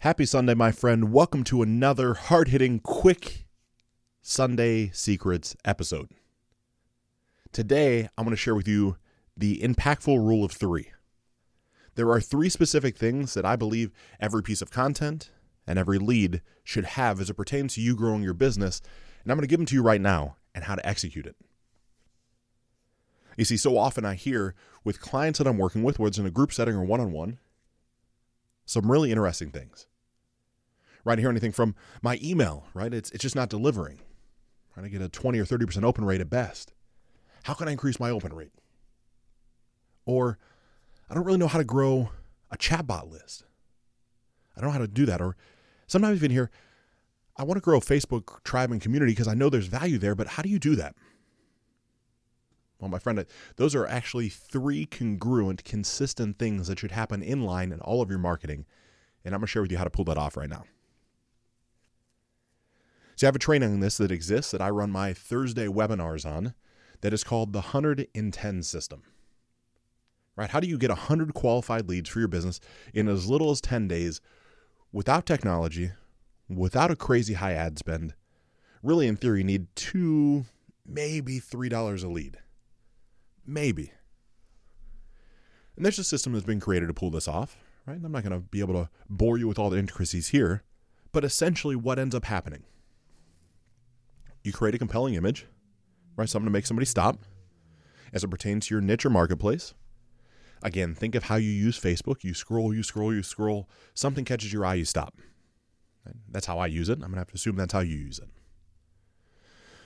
Happy Sunday, my friend. Welcome to another hard hitting, quick Sunday Secrets episode. Today, I'm going to share with you the impactful rule of three. There are three specific things that I believe every piece of content and every lead should have as it pertains to you growing your business, and I'm going to give them to you right now and how to execute it. You see, so often I hear with clients that I'm working with, whether it's in a group setting or one on one, some really interesting things right? I hear anything from my email, right? It's, it's just not delivering. Right? I get a 20 or 30% open rate at best. How can I increase my open rate? Or I don't really know how to grow a chatbot list. I don't know how to do that. Or sometimes even hear, I want to grow a Facebook tribe and community because I know there's value there, but how do you do that? Well, my friend, those are actually three congruent, consistent things that should happen in line in all of your marketing. And I'm going to share with you how to pull that off right now. So I have a training on this that exists that I run my Thursday webinars on that is called the 100 in 10 system. Right? How do you get 100 qualified leads for your business in as little as 10 days without technology, without a crazy high ad spend? Really, in theory, you need two, maybe $3 a lead. Maybe. And there's a system that's been created to pull this off, right? I'm not going to be able to bore you with all the intricacies here, but essentially what ends up happening you create a compelling image, right? Something to make somebody stop as it pertains to your niche or marketplace. Again, think of how you use Facebook. You scroll, you scroll, you scroll. Something catches your eye, you stop. That's how I use it. I'm going to have to assume that's how you use it.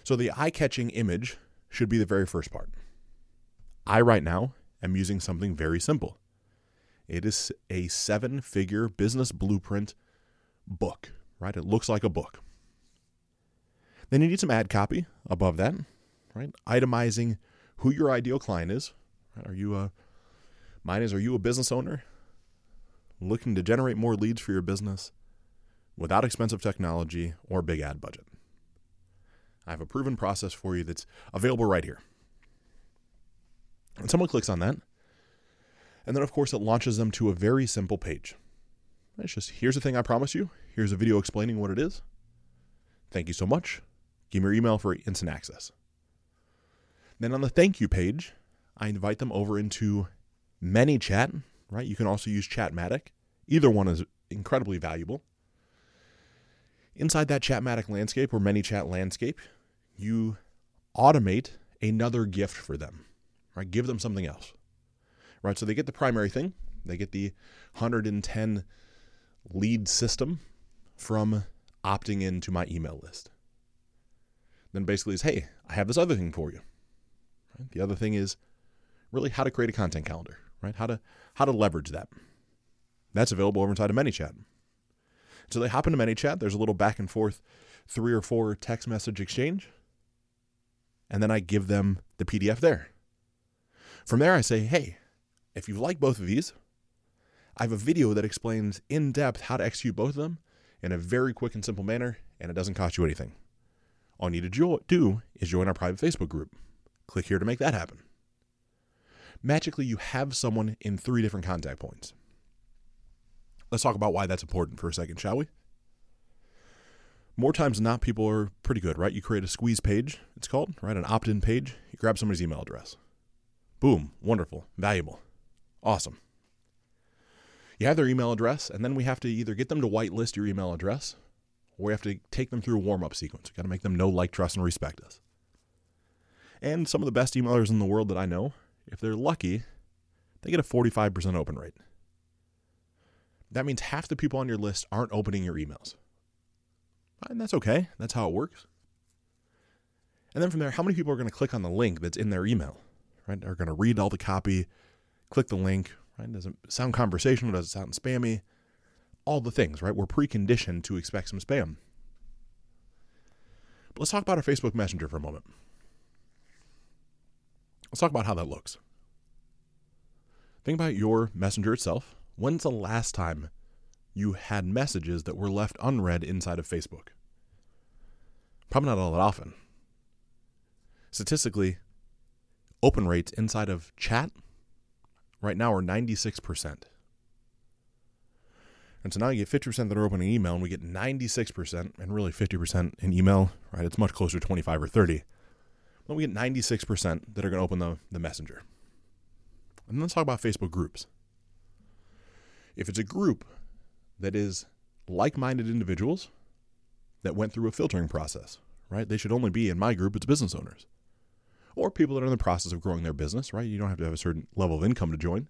So the eye catching image should be the very first part. I, right now, am using something very simple. It is a seven figure business blueprint book, right? It looks like a book. Then you need some ad copy above that, right? Itemizing who your ideal client is. Are you a mine is are you a business owner looking to generate more leads for your business without expensive technology or big ad budget? I have a proven process for you that's available right here. And someone clicks on that. And then, of course, it launches them to a very simple page. It's just here's the thing I promise you. Here's a video explaining what it is. Thank you so much. Give me your email for instant access. Then on the thank you page, I invite them over into ManyChat, right? You can also use Chatmatic. Either one is incredibly valuable. Inside that Chatmatic landscape or ManyChat landscape, you automate another gift for them, right? Give them something else, right? So they get the primary thing, they get the 110 lead system from opting into my email list then basically is, hey, I have this other thing for you. Right? The other thing is really how to create a content calendar, right? How to how to leverage that. That's available over inside of ManyChat. So they hop into ManyChat. There's a little back and forth, three or four text message exchange, and then I give them the PDF there. From there, I say, hey, if you like both of these, I have a video that explains in depth how to execute both of them in a very quick and simple manner, and it doesn't cost you anything. All you need to do is join our private Facebook group. Click here to make that happen. Magically, you have someone in three different contact points. Let's talk about why that's important for a second, shall we? More times than not, people are pretty good, right? You create a squeeze page, it's called, right? An opt in page. You grab somebody's email address. Boom, wonderful, valuable, awesome. You have their email address, and then we have to either get them to whitelist your email address or we have to take them through a warm up sequence. We've got to make them know, like, trust, and respect us. And some of the best emailers in the world that I know, if they're lucky, they get a 45% open rate. That means half the people on your list aren't opening your emails. And that's okay. That's how it works. And then from there, how many people are going to click on the link that's in their email? Right? Are going to read all the copy, click the link, right? Does it sound conversational? Does it sound spammy? all the things, right? We're preconditioned to expect some spam. But let's talk about our Facebook Messenger for a moment. Let's talk about how that looks. Think about your messenger itself. When's the last time you had messages that were left unread inside of Facebook? Probably not all that often. Statistically, open rates inside of chat right now are 96%. And so now you get 50% that are opening email, and we get 96%, and really 50% in email, right? It's much closer to 25 or 30. But we get 96% that are going to open the, the messenger. And let's talk about Facebook groups. If it's a group that is like minded individuals that went through a filtering process, right? They should only be in my group, it's business owners or people that are in the process of growing their business, right? You don't have to have a certain level of income to join.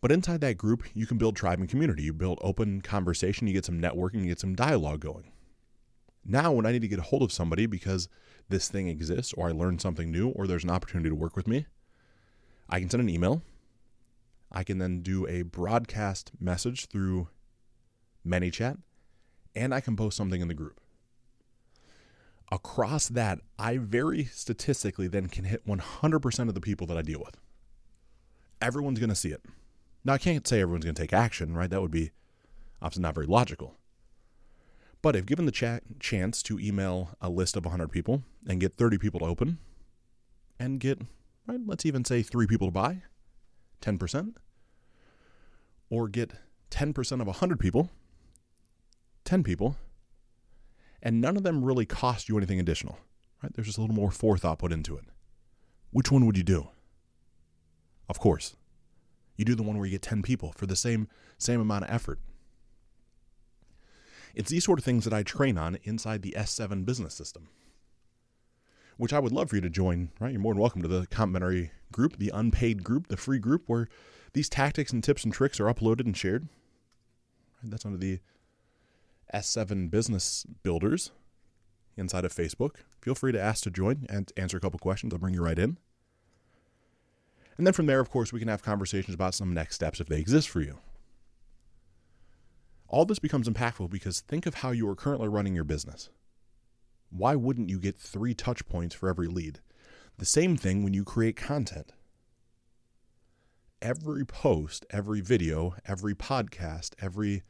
But inside that group, you can build tribe and community. You build open conversation, you get some networking, you get some dialogue going. Now, when I need to get a hold of somebody because this thing exists, or I learned something new, or there's an opportunity to work with me, I can send an email. I can then do a broadcast message through ManyChat, and I can post something in the group. Across that, I very statistically then can hit 100% of the people that I deal with. Everyone's going to see it. Now, I can't say everyone's going to take action, right? That would be obviously not very logical. But if given the ch- chance to email a list of 100 people and get 30 people to open and get, right, let's even say three people to buy, 10%, or get 10% of 100 people, 10 people, and none of them really cost you anything additional, right? There's just a little more forethought put into it. Which one would you do? Of course, you do the one where you get 10 people for the same same amount of effort. It's these sort of things that I train on inside the S7 business system, which I would love for you to join, right? You're more than welcome to the complimentary group, the unpaid group, the free group where these tactics and tips and tricks are uploaded and shared. That's under the S7 business builders inside of Facebook. Feel free to ask to join and answer a couple questions. I'll bring you right in. And then from there, of course, we can have conversations about some next steps if they exist for you. All this becomes impactful because think of how you are currently running your business. Why wouldn't you get three touch points for every lead? The same thing when you create content. Every post, every video, every podcast, every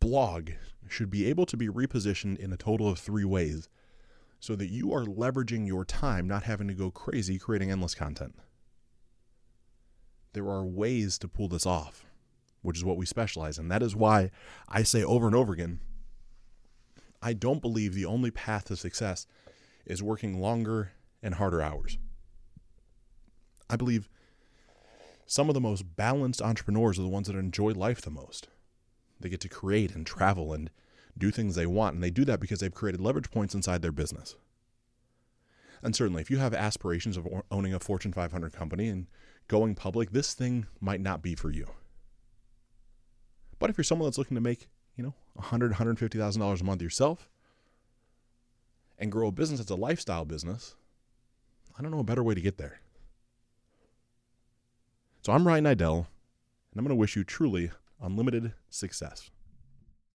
blog should be able to be repositioned in a total of three ways so that you are leveraging your time, not having to go crazy creating endless content there are ways to pull this off, which is what we specialize in. That is why I say over and over again I don't believe the only path to success is working longer and harder hours. I believe some of the most balanced entrepreneurs are the ones that enjoy life the most. They get to create and travel and do things they want, and they do that because they've created leverage points inside their business. And certainly, if you have aspirations of owning a Fortune 500 company and going public, this thing might not be for you. But if you're someone that's looking to make, you know, $100, $150,000 a month yourself and grow a business that's a lifestyle business, I don't know a better way to get there. So I'm Ryan Niddel, and I'm going to wish you truly unlimited success.